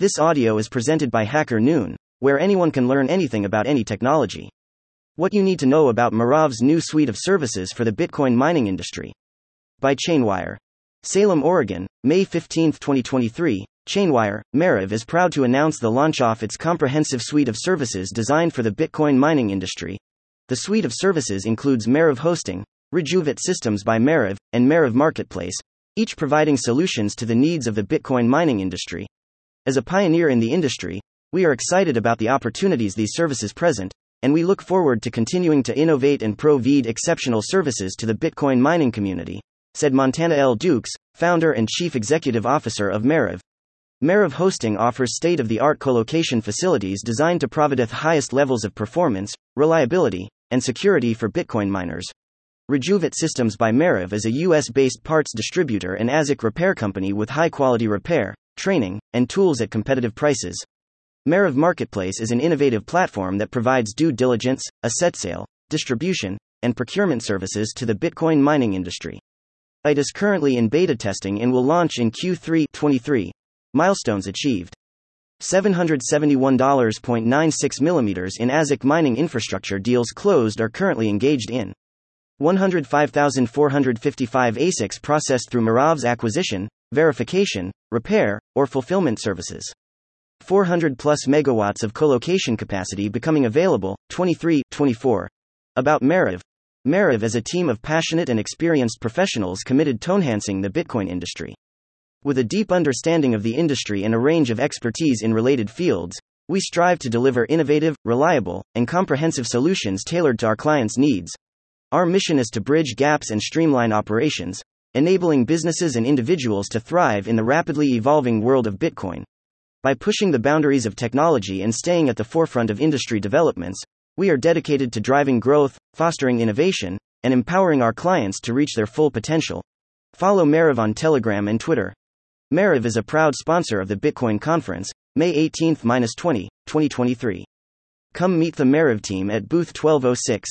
This audio is presented by Hacker Noon, where anyone can learn anything about any technology. What you need to know about Merov's new suite of services for the Bitcoin mining industry. By Chainwire. Salem, Oregon, May 15, 2023. Chainwire, Merov is proud to announce the launch of its comprehensive suite of services designed for the Bitcoin mining industry. The suite of services includes Merov Hosting, Rejuvit Systems by Merov, and Merov Marketplace, each providing solutions to the needs of the Bitcoin mining industry. As a pioneer in the industry, we are excited about the opportunities these services present, and we look forward to continuing to innovate and provide exceptional services to the Bitcoin mining community, said Montana L. Dukes, founder and chief executive officer of Merov. Merov Hosting offers state of the art colocation facilities designed to provide the highest levels of performance, reliability, and security for Bitcoin miners. Rejuvit Systems by Merov is a US based parts distributor and ASIC repair company with high quality repair, training, and tools at competitive prices. Merov Marketplace is an innovative platform that provides due diligence, asset sale, distribution, and procurement services to the Bitcoin mining industry. It is currently in beta testing and will launch in Q3 23. Milestones achieved. $771.96 millimeters in ASIC mining infrastructure deals closed are currently engaged in. 105,455 ASICs processed through Merov's acquisition, verification, repair, or fulfillment services. 400 plus megawatts of colocation capacity becoming available, 23 24. About Merov. Merov is a team of passionate and experienced professionals committed to enhancing the Bitcoin industry. With a deep understanding of the industry and a range of expertise in related fields, we strive to deliver innovative, reliable, and comprehensive solutions tailored to our clients' needs. Our mission is to bridge gaps and streamline operations, enabling businesses and individuals to thrive in the rapidly evolving world of Bitcoin. By pushing the boundaries of technology and staying at the forefront of industry developments, we are dedicated to driving growth, fostering innovation, and empowering our clients to reach their full potential. Follow Merov on Telegram and Twitter. Merov is a proud sponsor of the Bitcoin conference, May 18 20, 2023. Come meet the Merov team at booth 1206.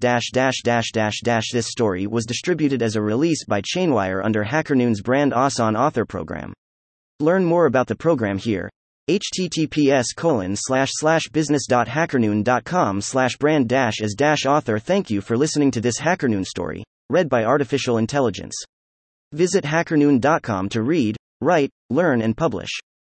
this story was distributed as a release by Chainwire under HackerNoon's brand Asan author program. Learn more about the program here. https colon slash slash business.hackernoon.com slash brand dash as dash author Thank you for listening to this HackerNoon story, read by Artificial Intelligence. Visit hackernoon.com to read, write, learn and publish.